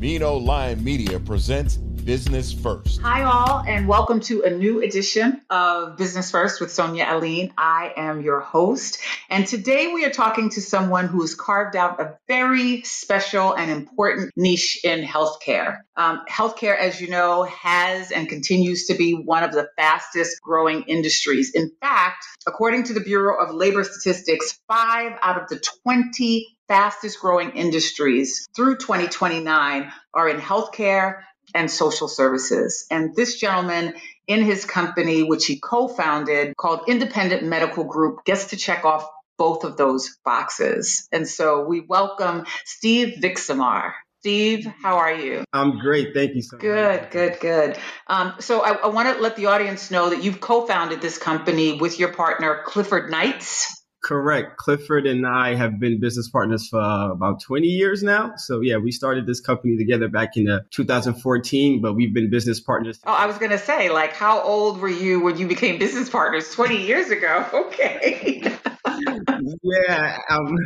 Mino Lion Media presents Business First. Hi, all, and welcome to a new edition of Business First with Sonia Aline. I am your host, and today we are talking to someone who has carved out a very special and important niche in healthcare. Um, healthcare, as you know, has and continues to be one of the fastest growing industries. In fact, according to the Bureau of Labor Statistics, five out of the 20 fastest growing industries through 2029 are in healthcare and social services. And this gentleman in his company, which he co founded, called Independent Medical Group, gets to check off both of those boxes. And so we welcome Steve Vixamar. Steve, how are you? I'm great. Thank you so much. Good, good, good. Um, so I, I want to let the audience know that you've co founded this company with your partner, Clifford Knights. Correct. Clifford and I have been business partners for about 20 years now. So yeah, we started this company together back in uh, 2014, but we've been business partners. Oh, I was going to say, like, how old were you when you became business partners 20 years ago? Okay. yeah. Um,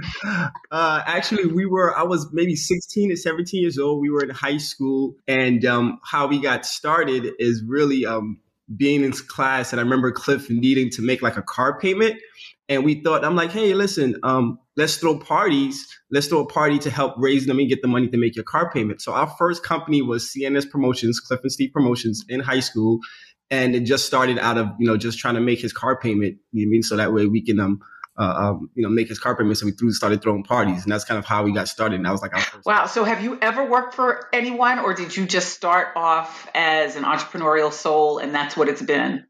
uh, actually, we were, I was maybe 16 to 17 years old. We were in high school. And um, how we got started is really um, being in class. And I remember Cliff needing to make like a car payment and we thought i'm like hey listen um, let's throw parties let's throw a party to help raise them and get the money to make your car payment so our first company was cns promotions cliff and steve promotions in high school and it just started out of you know just trying to make his car payment you know I mean so that way we can um uh, um, you know, make his car payment. So we threw, started throwing parties, and that's kind of how we got started. And that was like. Wow. So have you ever worked for anyone, or did you just start off as an entrepreneurial soul, and that's what it's been?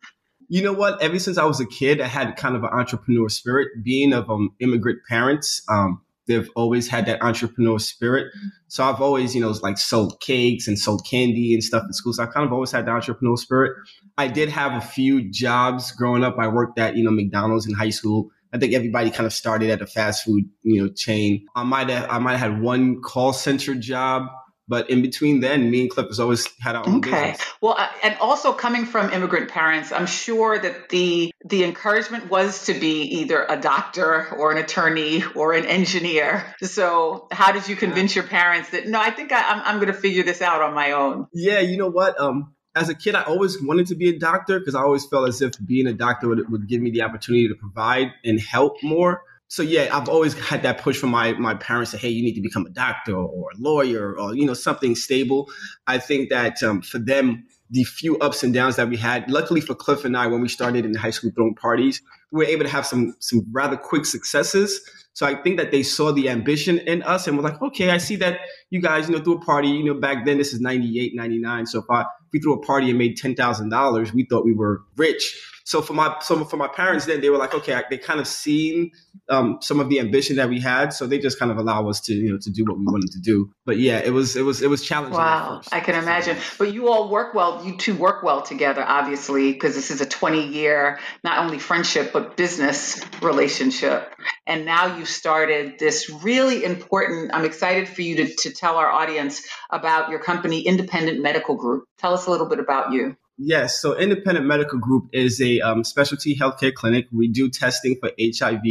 You know what? Ever since I was a kid, I had kind of an entrepreneur spirit. Being of um, immigrant parents, um, they've always had that entrepreneur spirit. So I've always, you know, like sold cakes and sold candy and stuff in school. So I kind of always had the entrepreneur spirit. I did have a few jobs growing up. I worked at, you know, McDonald's in high school. I think everybody kind of started at a fast food, you know, chain. I might have, I might have had one call center job but in between then, me and Cliff has always had our own okay. Business. Well, and also coming from immigrant parents, I'm sure that the the encouragement was to be either a doctor or an attorney or an engineer. So, how did you convince your parents that no, I think I, I'm I'm going to figure this out on my own? Yeah, you know what? Um, as a kid, I always wanted to be a doctor because I always felt as if being a doctor would, would give me the opportunity to provide and help more so yeah, I've always had that push from my my parents that hey, you need to become a doctor or a lawyer or you know something stable. I think that um, for them, the few ups and downs that we had, luckily for Cliff and I, when we started in high school throwing parties, we were able to have some some rather quick successes. So I think that they saw the ambition in us and were like, okay, I see that you guys, you know, threw a party, you know, back then this is 98, 99. So if I if we threw a party and made ten thousand dollars, we thought we were rich. So for my so for my parents, then they were like, okay, they kind of seen um, some of the ambition that we had, so they just kind of allow us to you know to do what we wanted to do. But yeah, it was it was it was challenging. Wow, I can imagine. But you all work well. You two work well together, obviously, because this is a twenty year not only friendship but business relationship. And now you've started this really important. I'm excited for you to, to tell our audience about your company, Independent Medical Group. Tell us a little bit about you. Yes. So Independent Medical Group is a um, specialty healthcare clinic. We do testing for HIV,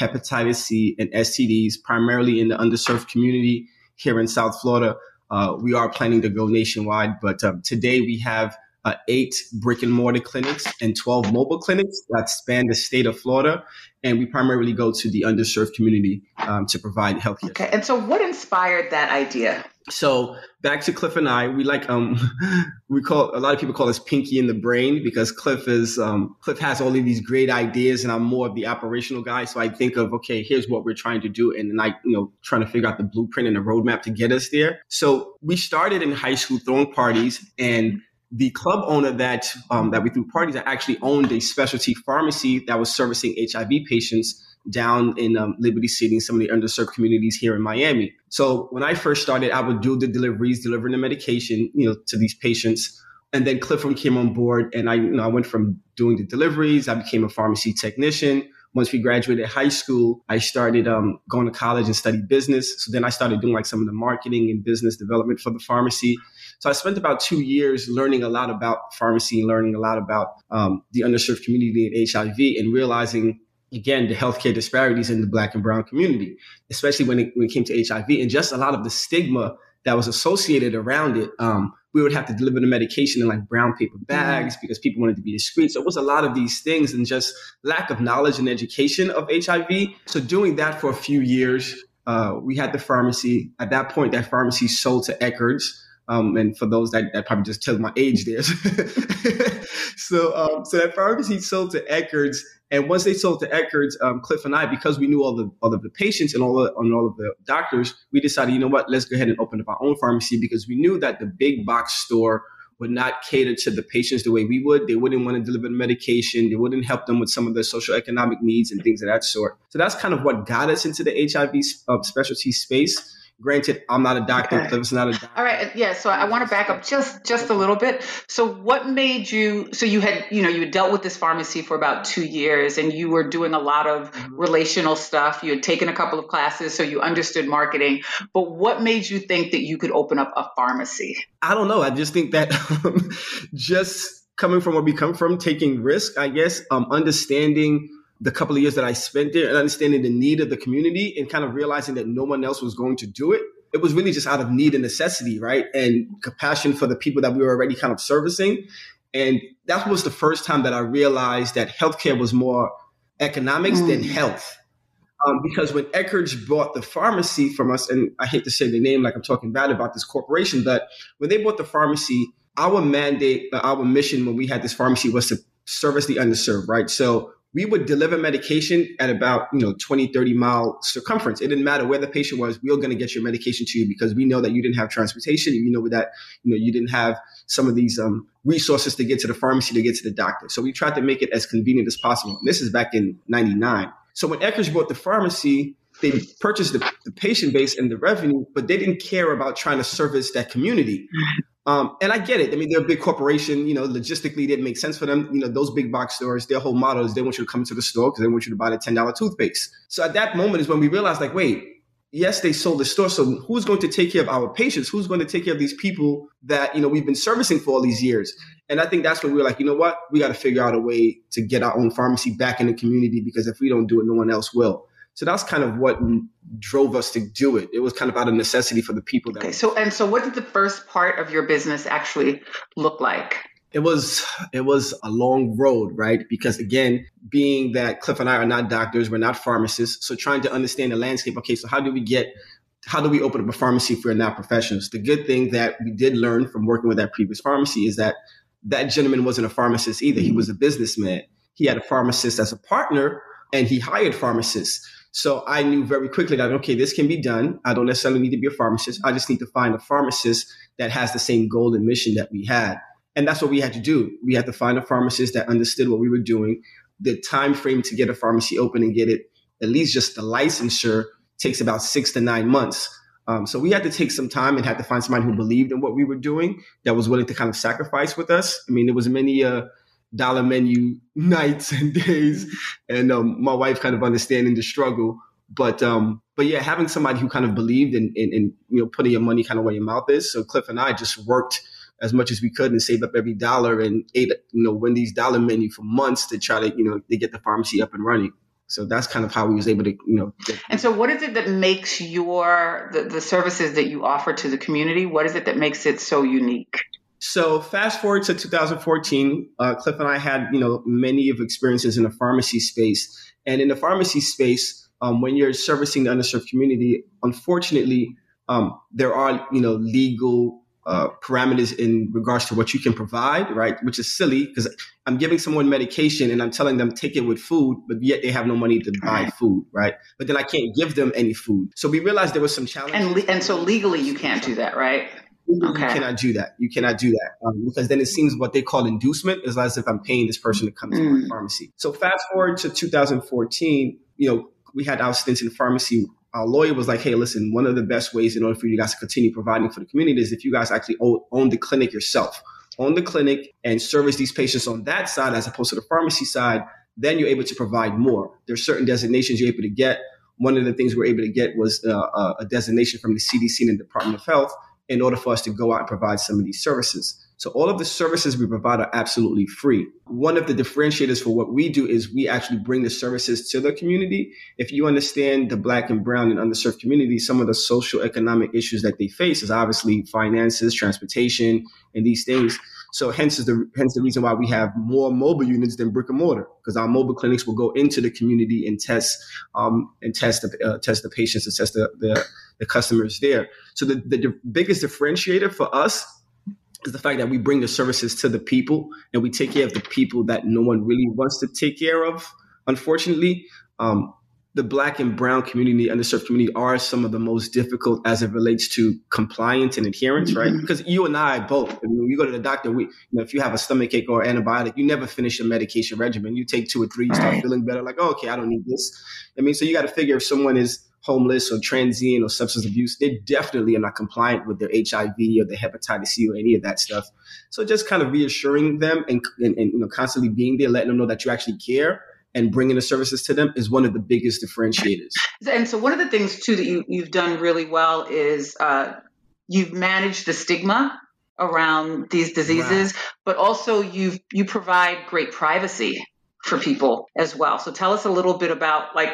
hepatitis C, and STDs, primarily in the underserved community here in South Florida. Uh, we are planning to go nationwide, but um, today we have uh, eight brick and mortar clinics and 12 mobile clinics that span the state of Florida. And we primarily go to the underserved community um, to provide healthcare. Okay. And so, what inspired that idea? So back to Cliff and I, we like um we call a lot of people call us Pinky and the Brain because Cliff is um Cliff has all of these great ideas and I'm more of the operational guy. So I think of okay, here's what we're trying to do, and then I you know trying to figure out the blueprint and the roadmap to get us there. So we started in high school throwing parties and the club owner that um, that we threw parties that actually owned a specialty pharmacy that was servicing HIV patients down in um, Liberty City and some of the underserved communities here in Miami. So when I first started, I would do the deliveries, delivering the medication, you know, to these patients. And then Clifton came on board, and I, you know, I went from doing the deliveries. I became a pharmacy technician. Once we graduated high school, I started um, going to college and studied business. So then I started doing like some of the marketing and business development for the pharmacy. So I spent about two years learning a lot about pharmacy, and learning a lot about um, the underserved community and HIV, and realizing again the healthcare disparities in the Black and Brown community, especially when it, when it came to HIV, and just a lot of the stigma that was associated around it. Um, we would have to deliver the medication in like brown paper bags mm-hmm. because people wanted to be discreet. So it was a lot of these things and just lack of knowledge and education of HIV. So doing that for a few years, uh, we had the pharmacy. At that point, that pharmacy sold to Eckerd's. Um, and for those that, that probably just tell my age there. so, um, so that pharmacy sold to Eckerd's. And once they sold to Eckerd's, um, Cliff and I, because we knew all the all of the patients and all of, and all of the doctors, we decided, you know what, let's go ahead and open up our own pharmacy because we knew that the big box store would not cater to the patients the way we would. They wouldn't want to deliver the medication. They wouldn't help them with some of their social economic needs and things of that sort. So that's kind of what got us into the HIV uh, specialty space. Granted, I'm not a doctor. Okay. Cliff's not a doctor. All right. Yeah. So I want to back up just just a little bit. So what made you? So you had you know you had dealt with this pharmacy for about two years, and you were doing a lot of mm-hmm. relational stuff. You had taken a couple of classes, so you understood marketing. But what made you think that you could open up a pharmacy? I don't know. I just think that just coming from where we come from, taking risk. I guess um, understanding the couple of years that I spent there and understanding the need of the community and kind of realizing that no one else was going to do it. It was really just out of need and necessity, right? And compassion for the people that we were already kind of servicing. And that was the first time that I realized that healthcare was more economics mm. than health. Um, because when Eckerd's bought the pharmacy from us, and I hate to say the name like I'm talking bad about this corporation, but when they bought the pharmacy, our mandate, uh, our mission when we had this pharmacy was to service the underserved, right? So we would deliver medication at about you know 20 30 mile circumference. It didn't matter where the patient was we were going to get your medication to you because we know that you didn't have transportation and we know that you know you didn't have some of these um, resources to get to the pharmacy to get to the doctor. So we tried to make it as convenient as possible. This is back in 99 so when Eckerd's bought the pharmacy they purchased the, the patient base and the revenue but they didn't care about trying to service that community um, and I get it. I mean, they're a big corporation. You know, logistically, it didn't make sense for them. You know, those big box stores, their whole motto is they want you to come to the store because they want you to buy the ten dollar toothpaste. So at that moment is when we realized, like, wait, yes, they sold the store. So who's going to take care of our patients? Who's going to take care of these people that you know we've been servicing for all these years? And I think that's when we were like, you know what, we got to figure out a way to get our own pharmacy back in the community because if we don't do it, no one else will. So that's kind of what drove us to do it. It was kind of out of necessity for the people that. Okay. So and so, what did the first part of your business actually look like? It was it was a long road, right? Because again, being that Cliff and I are not doctors, we're not pharmacists, so trying to understand the landscape. Okay, so how do we get how do we open up a pharmacy if we're not professionals? The good thing that we did learn from working with that previous pharmacy is that that gentleman wasn't a pharmacist either. He was a businessman. He had a pharmacist as a partner and he hired pharmacists. So I knew very quickly that, okay, this can be done. I don't necessarily need to be a pharmacist. I just need to find a pharmacist that has the same goal and mission that we had. And that's what we had to do. We had to find a pharmacist that understood what we were doing. The time frame to get a pharmacy open and get it, at least just the licensure, takes about six to nine months. Um, so we had to take some time and had to find somebody who believed in what we were doing, that was willing to kind of sacrifice with us. I mean, there was many uh, dollar menu nights and days, and um, my wife kind of understanding the struggle. But um, but yeah, having somebody who kind of believed in, in, in you know putting your money kind of where your mouth is. So Cliff and I just worked as much as we could and saved up every dollar and ate you know Wendy's dollar menu for months to try to you know to get the pharmacy up and running. So that's kind of how we was able to, you know. Get- and so, what is it that makes your the, the services that you offer to the community? What is it that makes it so unique? So fast forward to 2014, uh, Cliff and I had you know many of experiences in the pharmacy space, and in the pharmacy space, um, when you're servicing the underserved community, unfortunately, um, there are you know legal uh, parameters in regards to what you can provide, right? Which is silly because I'm giving someone medication and I'm telling them take it with food, but yet they have no money to buy food, right? But then I can't give them any food. So we realized there was some challenges. And, le- and so legally you can't do that, right? Okay. You cannot do that. You cannot do that um, because then it seems what they call inducement is as if I'm paying this person to come to my mm. pharmacy. So fast forward to 2014, you know, we had our stints in pharmacy, our lawyer was like, hey, listen, one of the best ways in order for you guys to continue providing for the community is if you guys actually own, own the clinic yourself, own the clinic and service these patients on that side as opposed to the pharmacy side, then you're able to provide more. There's certain designations you're able to get. One of the things we're able to get was uh, a designation from the CDC and the Department of Health in order for us to go out and provide some of these services. So all of the services we provide are absolutely free. One of the differentiators for what we do is we actually bring the services to the community. If you understand the black and brown and underserved community, some of the social economic issues that they face is obviously finances, transportation, and these things. So hence is the hence the reason why we have more mobile units than brick and mortar because our mobile clinics will go into the community and test um, and test the uh, test the patients and test the, the, the customers there. So the, the biggest differentiator for us is the fact that we bring the services to the people and we take care of the people that no one really wants to take care of. Unfortunately, um, the black and brown community, underserved community are some of the most difficult as it relates to compliance and adherence, right? Mm-hmm. Because you and I both, I mean, when you go to the doctor, we, you know, if you have a stomach ache or antibiotic, you never finish a medication regimen. You take two or three, you start feeling better, like, oh, okay, I don't need this. I mean, so you got to figure if someone is homeless or transient or substance abuse, they definitely are not compliant with their HIV or their hepatitis C or any of that stuff. So just kind of reassuring them and, and, and you know, constantly being there, letting them know that you actually care and bringing the services to them is one of the biggest differentiators. And so, one of the things too that you, you've done really well is uh, you've managed the stigma around these diseases, wow. but also you you provide great privacy for people as well. So tell us a little bit about like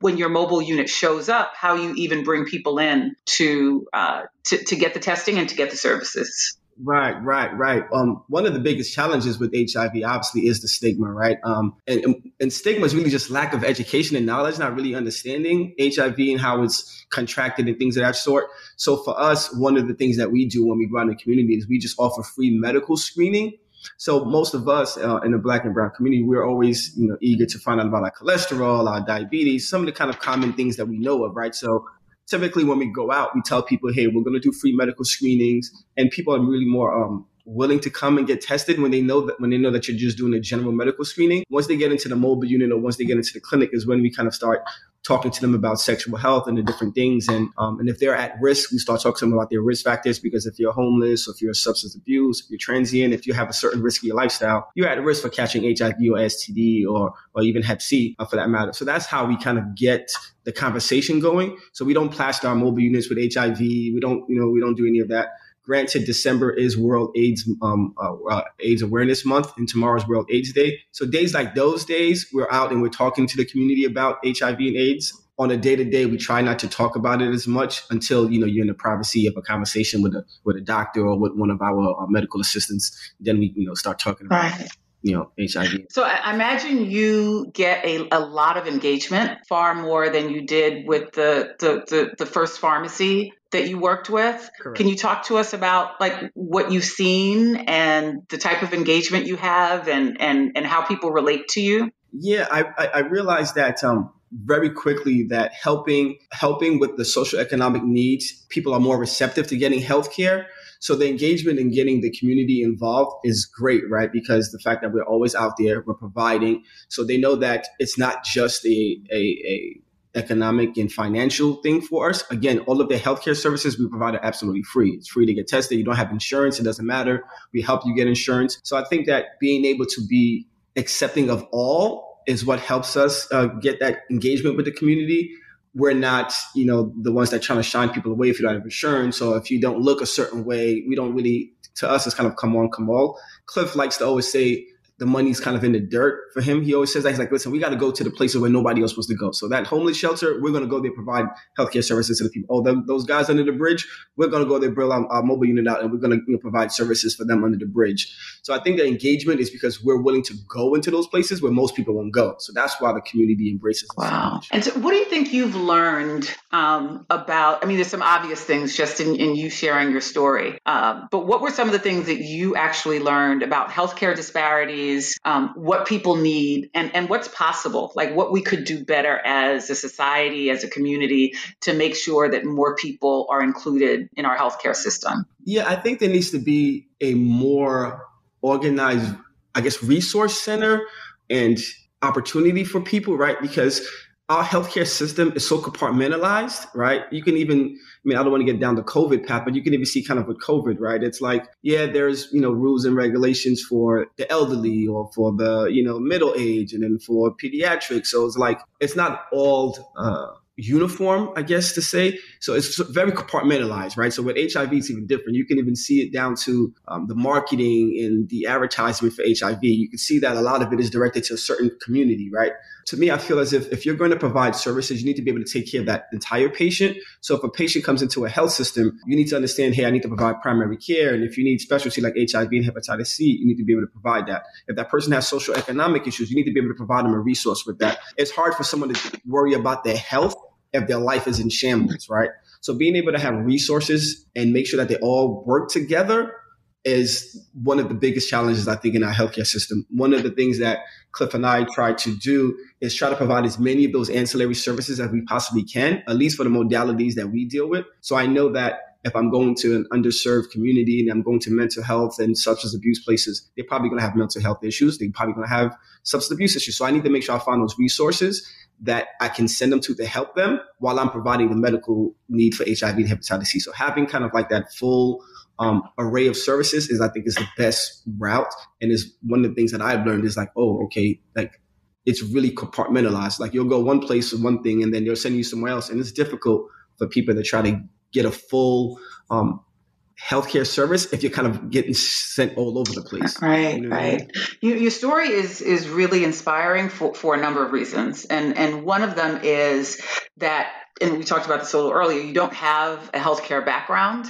when your mobile unit shows up, how you even bring people in to uh, to, to get the testing and to get the services. Right, right, right. Um, one of the biggest challenges with HIV, obviously, is the stigma, right? Um, and, and stigma is really just lack of education and knowledge, not really understanding HIV and how it's contracted and things of that sort. So for us, one of the things that we do when we go out in the community is we just offer free medical screening. So most of us uh, in the black and brown community, we're always, you know, eager to find out about our cholesterol, our diabetes, some of the kind of common things that we know of, right? So typically when we go out, we tell people, hey, we're going to do free medical screenings, and people are really more um, willing to come and get tested when they know that when they know that you're just doing a general medical screening. Once they get into the mobile unit or once they get into the clinic is when we kind of start talking to them about sexual health and the different things. And um, and if they're at risk, we start talking to them about their risk factors because if you're homeless or if you're substance abuse, if you're transient, if you have a certain risky lifestyle, you're at risk for catching HIV or STD or or even Hep C uh, for that matter. So that's how we kind of get the conversation going. So we don't plaster our mobile units with HIV. We don't you know we don't do any of that. Granted, December is World AIDS um, uh, uh, AIDS Awareness Month, and tomorrow's World AIDS Day. So days like those days, we're out and we're talking to the community about HIV and AIDS. On a day to day, we try not to talk about it as much until you know you're in the privacy of a conversation with a with a doctor or with one of our uh, medical assistants. Then we you know start talking about. Right you know hiv so i imagine you get a, a lot of engagement far more than you did with the the, the, the first pharmacy that you worked with. Correct. Can you talk to us about like what you've seen and the type of engagement you have and and and how people relate to you? Yeah, I I realized that um very quickly that helping helping with the social economic needs, people are more receptive to getting healthcare. So the engagement in getting the community involved is great, right? Because the fact that we're always out there, we're providing, so they know that it's not just a a, a economic and financial thing for us. Again, all of the healthcare services we provide are absolutely free. It's free to get tested. You don't have insurance. It doesn't matter. We help you get insurance. So I think that being able to be accepting of all is what helps us uh, get that engagement with the community. We're not, you know, the ones that trying to shine people away if you don't have insurance So if you don't look a certain way. We don't really, to us, it's kind of come on, come all. Cliff likes to always say, the money's kind of in the dirt for him. He always says that he's like, listen, we got to go to the places where nobody else wants to go. So that homeless shelter, we're going to go there, provide healthcare services to the people. Oh, the, those guys under the bridge, we're going to go there, build our, our mobile unit out, and we're going to you know, provide services for them under the bridge. So I think the engagement is because we're willing to go into those places where most people won't go. So that's why the community embraces. Wow. So and so, what do you think you've learned um, about? I mean, there's some obvious things just in, in you sharing your story, uh, but what were some of the things that you actually learned about healthcare disparities? Um, what people need and, and what's possible, like what we could do better as a society, as a community to make sure that more people are included in our healthcare system? Yeah, I think there needs to be a more organized, I guess, resource center and opportunity for people, right? Because our healthcare system is so compartmentalized, right? You can even, I mean, I don't want to get down the COVID path, but you can even see kind of with COVID, right? It's like, yeah, there's, you know, rules and regulations for the elderly or for the, you know, middle age and then for pediatrics. So it's like, it's not all, uh, uniform, I guess to say. So it's very compartmentalized, right? So with HIV, it's even different. You can even see it down to um, the marketing and the advertisement for HIV. You can see that a lot of it is directed to a certain community, right? To me, I feel as if if you're going to provide services, you need to be able to take care of that entire patient. So if a patient comes into a health system, you need to understand, hey, I need to provide primary care. And if you need specialty like HIV and hepatitis C, you need to be able to provide that. If that person has social economic issues, you need to be able to provide them a resource with that. It's hard for someone to worry about their health if their life is in shambles, right? So being able to have resources and make sure that they all work together is one of the biggest challenges I think in our healthcare system. One of the things that Cliff and I try to do is try to provide as many of those ancillary services as we possibly can, at least for the modalities that we deal with. So I know that if I'm going to an underserved community and I'm going to mental health and substance abuse places, they're probably going to have mental health issues. They're probably going to have substance abuse issues. So I need to make sure I find those resources that I can send them to to help them while I'm providing the medical need for HIV and hepatitis C. So having kind of like that full um, array of services is, I think, is the best route, and is one of the things that I've learned is like, oh, okay, like it's really compartmentalized. Like you'll go one place with one thing, and then they'll send you somewhere else, and it's difficult for people to try to get a full um, healthcare service if you're kind of getting sent all over the place. Right, you know right. I mean? you, your story is is really inspiring for, for a number of reasons, and and one of them is that. And we talked about this a little earlier. You don't have a healthcare background,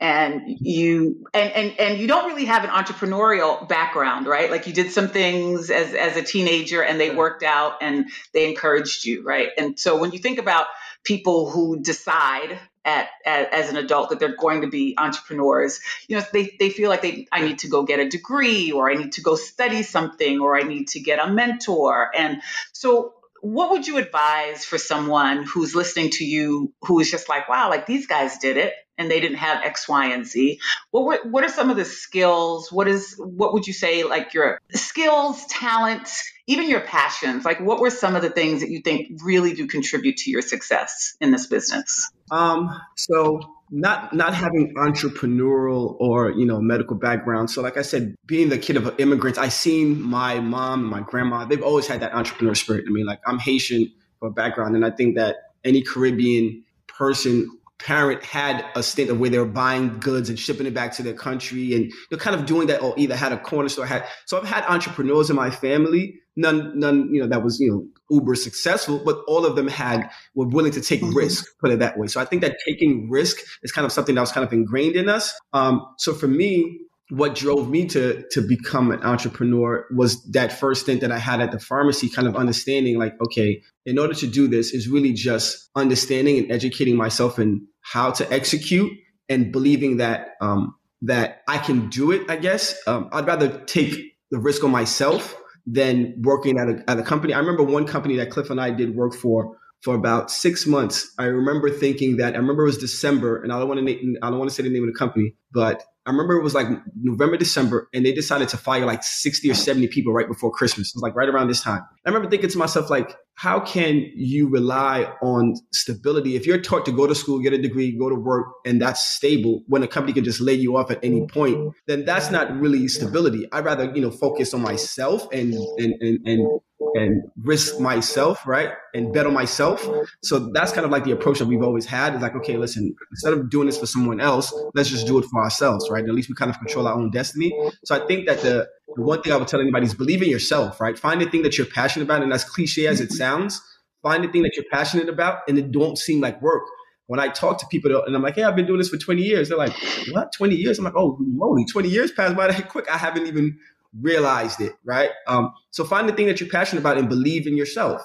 and you and, and and you don't really have an entrepreneurial background, right? Like you did some things as as a teenager, and they worked out, and they encouraged you, right? And so when you think about people who decide at, at, as an adult that they're going to be entrepreneurs. You know they, they feel like they i need to go get a degree or i need to go study something or i need to get a mentor. And so what would you advise for someone who's listening to you who is just like wow like these guys did it and they didn't have X, Y, and Z. What were, what are some of the skills? What is what would you say like your skills, talents, even your passions? Like what were some of the things that you think really do contribute to your success in this business? Um, so not not having entrepreneurial or you know medical background. So like I said, being the kid of immigrants, I seen my mom and my grandma. They've always had that entrepreneur spirit. I mean, like I'm Haitian for background, and I think that any Caribbean person parent had a stint of where they were buying goods and shipping it back to their country and they're kind of doing that or either had a corner store had so i've had entrepreneurs in my family none none you know that was you know uber successful but all of them had were willing to take mm-hmm. risk put it that way so i think that taking risk is kind of something that was kind of ingrained in us um, so for me what drove me to to become an entrepreneur was that first stint that I had at the pharmacy, kind of understanding like, okay, in order to do this is really just understanding and educating myself in how to execute and believing that um, that I can do it. I guess um, I'd rather take the risk on myself than working at a at a company. I remember one company that Cliff and I did work for for about six months. I remember thinking that I remember it was December, and I don't want to I don't want to say the name of the company, but I remember it was like November, December, and they decided to fire like 60 or 70 people right before Christmas. It was like right around this time. I remember thinking to myself, like, how can you rely on stability if you're taught to go to school, get a degree, go to work, and that's stable when a company can just lay you off at any mm-hmm. point? Then that's not really stability. I'd rather, you know, focus on myself and and and, and and risk myself, right? And bet on myself. So that's kind of like the approach that we've always had. Is like, okay, listen, instead of doing this for someone else, let's just do it for ourselves, right? At least we kind of control our own destiny. So I think that the, the one thing I would tell anybody is believe in yourself, right? Find the thing that you're passionate about. And as cliche as it sounds, find the thing that you're passionate about and it don't seem like work. When I talk to people and I'm like, hey, I've been doing this for 20 years. They're like, what? 20 years? I'm like, oh, moly, 20 years passed by that quick. I haven't even realized it, right? Um, so find the thing that you're passionate about and believe in yourself.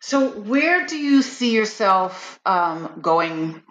So where do you see yourself um, going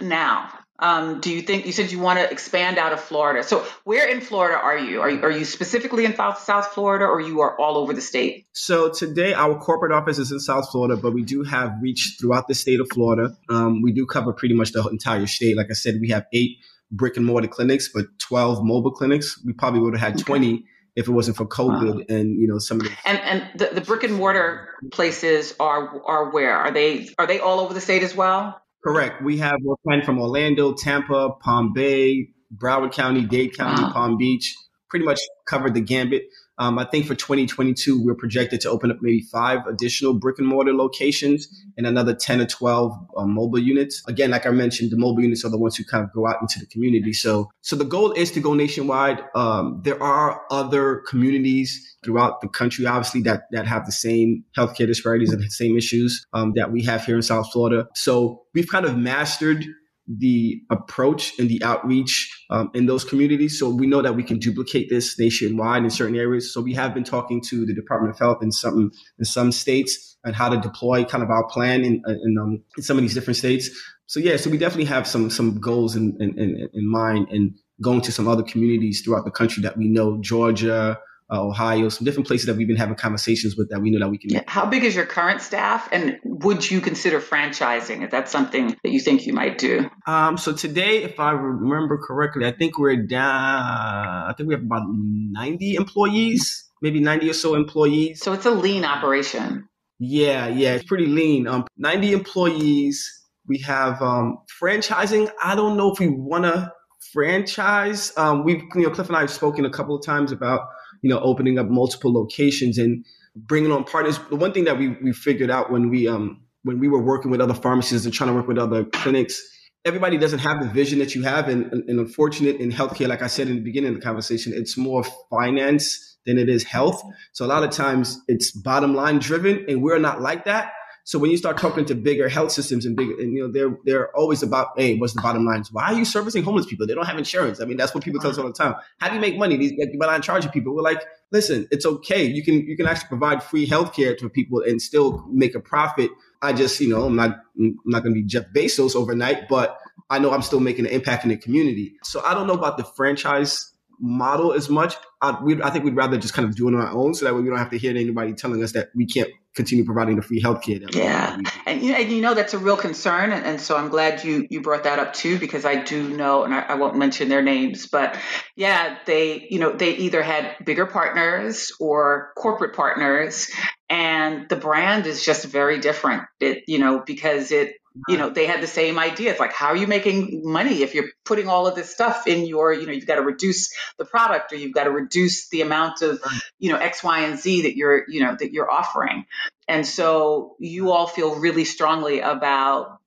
now? Um, do you think you said you want to expand out of Florida? So where in Florida are you? Are you are you specifically in South South Florida, or you are all over the state? So today our corporate office is in South Florida, but we do have reach throughout the state of Florida. Um, we do cover pretty much the entire state. Like I said, we have eight brick and mortar clinics, but twelve mobile clinics. We probably would have had twenty if it wasn't for COVID wow. and you know some of the and and the, the brick and mortar places are are where are they are they all over the state as well? Correct. We have we're planning from Orlando, Tampa, Palm Bay, Broward County, Dade County, wow. Palm Beach. Pretty much covered the gambit. Um, I think for 2022, we're projected to open up maybe five additional brick and mortar locations and another 10 or 12 um, mobile units. Again, like I mentioned, the mobile units are the ones who kind of go out into the community. So, so the goal is to go nationwide. Um, there are other communities throughout the country, obviously, that, that have the same healthcare disparities and the same issues um, that we have here in South Florida. So we've kind of mastered the approach and the outreach um, in those communities. So we know that we can duplicate this nationwide in certain areas. So we have been talking to the Department of Health in some in some states and how to deploy kind of our plan in in, um, in some of these different states. So yeah, so we definitely have some some goals in in, in mind and going to some other communities throughout the country that we know Georgia, uh, Ohio, some different places that we've been having conversations with that we know that we can. Yeah. How big is your current staff, and would you consider franchising? If that's something that you think you might do? Um, so today, if I remember correctly, I think we're down. I think we have about ninety employees, maybe ninety or so employees. So it's a lean operation. Yeah, yeah, it's pretty lean. Um, ninety employees. We have um, franchising. I don't know if we want to franchise. Um, we've, you know, Cliff and I have spoken a couple of times about you know, opening up multiple locations and bringing on partners. The one thing that we we figured out when we um when we were working with other pharmacies and trying to work with other clinics, everybody doesn't have the vision that you have. And, and, and unfortunate in healthcare, like I said in the beginning of the conversation, it's more finance than it is health. So a lot of times it's bottom line driven, and we're not like that. So when you start talking to bigger health systems and bigger, and you know, they're they're always about, hey, what's the bottom line? Why are you servicing homeless people? They don't have insurance. I mean, that's what people tell us all the time. How do you make money? These but I'm charging people. We're like, listen, it's okay. You can you can actually provide free health care to people and still make a profit. I just, you know, I'm not I'm not gonna be Jeff Bezos overnight, but I know I'm still making an impact in the community. So I don't know about the franchise model as much. I, I think we'd rather just kind of do it on our own so that way we don't have to hear anybody telling us that we can't continue providing the free healthcare. That yeah, and you, know, and you know that's a real concern, and, and, so I'm glad you you brought that up too because I do know, and I, I, won't mention their names, but yeah, they you know they either had bigger partners or corporate partners, and the brand is just very different. It you know because it you know they had the same idea. It's like how are you making money if you're putting all of this stuff in your you know you've got to reduce the product or you've got to reduce the amount of you know x y and z that you're you know that you're offering. And so you all feel really strongly about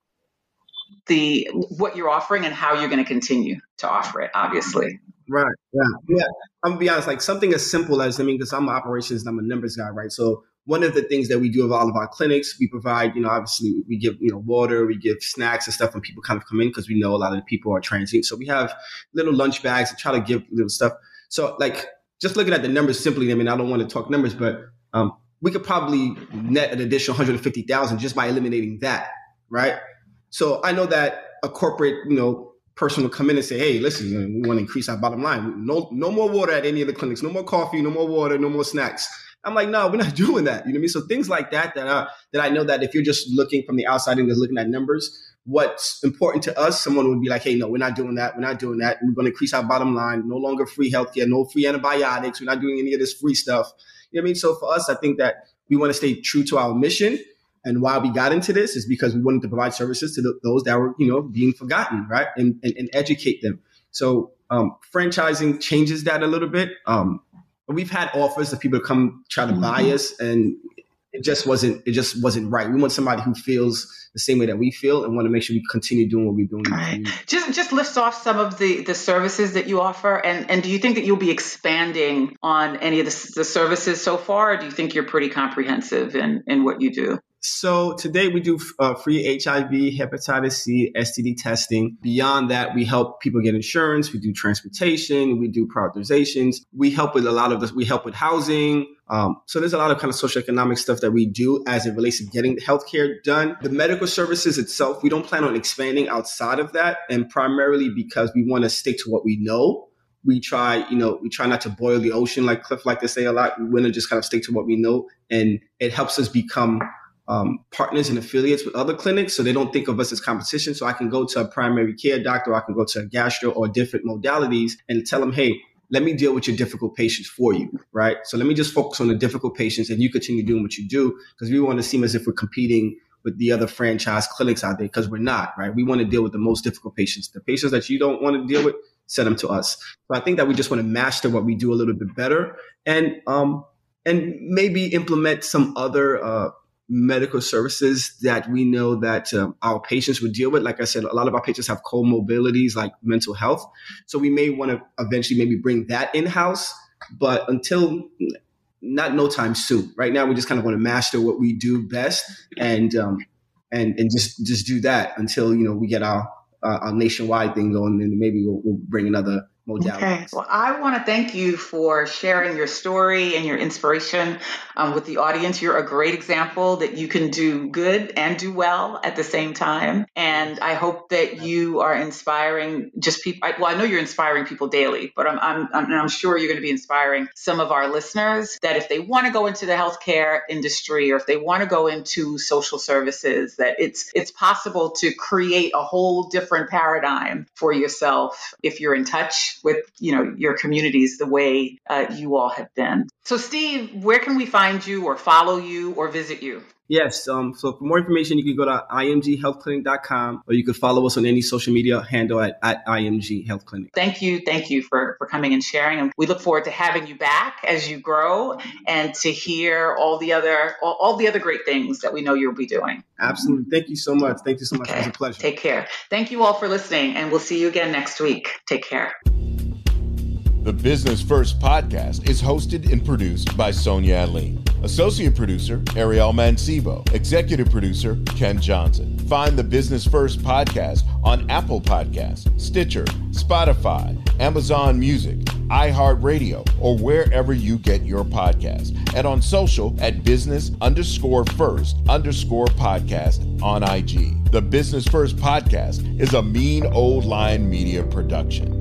the what you're offering and how you're going to continue to offer it obviously. Right. Yeah. Yeah. I'm gonna be honest like something as simple as i mean because i'm an operations i'm a numbers guy right? So one of the things that we do of all of our clinics, we provide, you know, obviously we give, you know, water, we give snacks and stuff when people kind of come in because we know a lot of the people are transient. So we have little lunch bags and try to give little stuff. So like just looking at the numbers simply, I mean, I don't want to talk numbers, but um, we could probably net an additional 150,000 just by eliminating that, right? So I know that a corporate, you know, person will come in and say, "Hey, listen, we want to increase our bottom line. No, no more water at any of the clinics. No more coffee. No more water. No more snacks." I'm like, no, we're not doing that. You know what I mean? So things like that that uh, that I know that if you're just looking from the outside and just looking at numbers, what's important to us, someone would be like, hey, no, we're not doing that. We're not doing that. We're going to increase our bottom line. No longer free healthcare, no free antibiotics. We're not doing any of this free stuff. You know what I mean? So for us, I think that we want to stay true to our mission. And why we got into this is because we wanted to provide services to the, those that were, you know, being forgotten, right? And, and, and educate them. So um, franchising changes that a little bit. Um, we've had offers of people to come try to buy mm-hmm. us and it just wasn't it just wasn't right. We want somebody who feels the same way that we feel and want to make sure we continue doing what we're doing. Right. Just just list off some of the the services that you offer and and do you think that you'll be expanding on any of the, the services so far or do you think you're pretty comprehensive in in what you do? So today we do uh, free HIV, hepatitis C, STD testing. Beyond that, we help people get insurance. We do transportation. We do prioritizations. We help with a lot of this. We help with housing. Um, so there's a lot of kind of socioeconomic stuff that we do as it relates to getting healthcare done. The medical services itself, we don't plan on expanding outside of that, and primarily because we want to stick to what we know we try, you know, we try not to boil the ocean like Cliff like to say a lot. We want to just kind of stick to what we know, and it helps us become um, partners and affiliates with other clinics so they don't think of us as competition. So I can go to a primary care doctor, I can go to a gastro or different modalities and tell them, hey, let me deal with your difficult patients for you, right? So let me just focus on the difficult patients and you continue doing what you do because we want to seem as if we're competing with the other franchise clinics out there because we're not, right? We want to deal with the most difficult patients. The patients that you don't want to deal with, send them to us. So I think that we just want to master what we do a little bit better and um and maybe implement some other uh medical services that we know that um, our patients would deal with. Like I said, a lot of our patients have comorbidities like mental health. So we may want to eventually maybe bring that in house. But until not no time soon. Right now, we just kind of want to master what we do best and um, and and just just do that until you know we get our uh, our nationwide thing going, and maybe we'll, we'll bring another modalities. Okay. Well, I want to thank you for sharing your story and your inspiration um, with the audience. You're a great example that you can do good and do well at the same time. And I hope that you are inspiring just people. Well, I know you're inspiring people daily, but I'm, I'm, I'm sure you're going to be inspiring some of our listeners that if they want to go into the healthcare industry or if they want to go into social services, that it's it's possible to create a whole different paradigm for yourself if you're in touch with you know your communities the way uh, you all have been. So, Steve, where can we find you, or follow you, or visit you? Yes. Um, so for more information, you can go to imghealthclinic.com or you could follow us on any social media handle at, at IMG Health Clinic. Thank you. Thank you for, for coming and sharing. And we look forward to having you back as you grow and to hear all the other all, all the other great things that we know you'll be doing. Absolutely. Thank you so much. Thank you so much. Okay. It was a pleasure. Take care. Thank you all for listening and we'll see you again next week. Take care. The Business First podcast is hosted and produced by Sonia Aline. Associate producer, Ariel Mancibo. Executive producer, Ken Johnson. Find the Business First podcast on Apple Podcasts, Stitcher, Spotify, Amazon Music, iHeartRadio, or wherever you get your podcast. And on social at business underscore first underscore podcast on IG. The Business First podcast is a mean old line media production.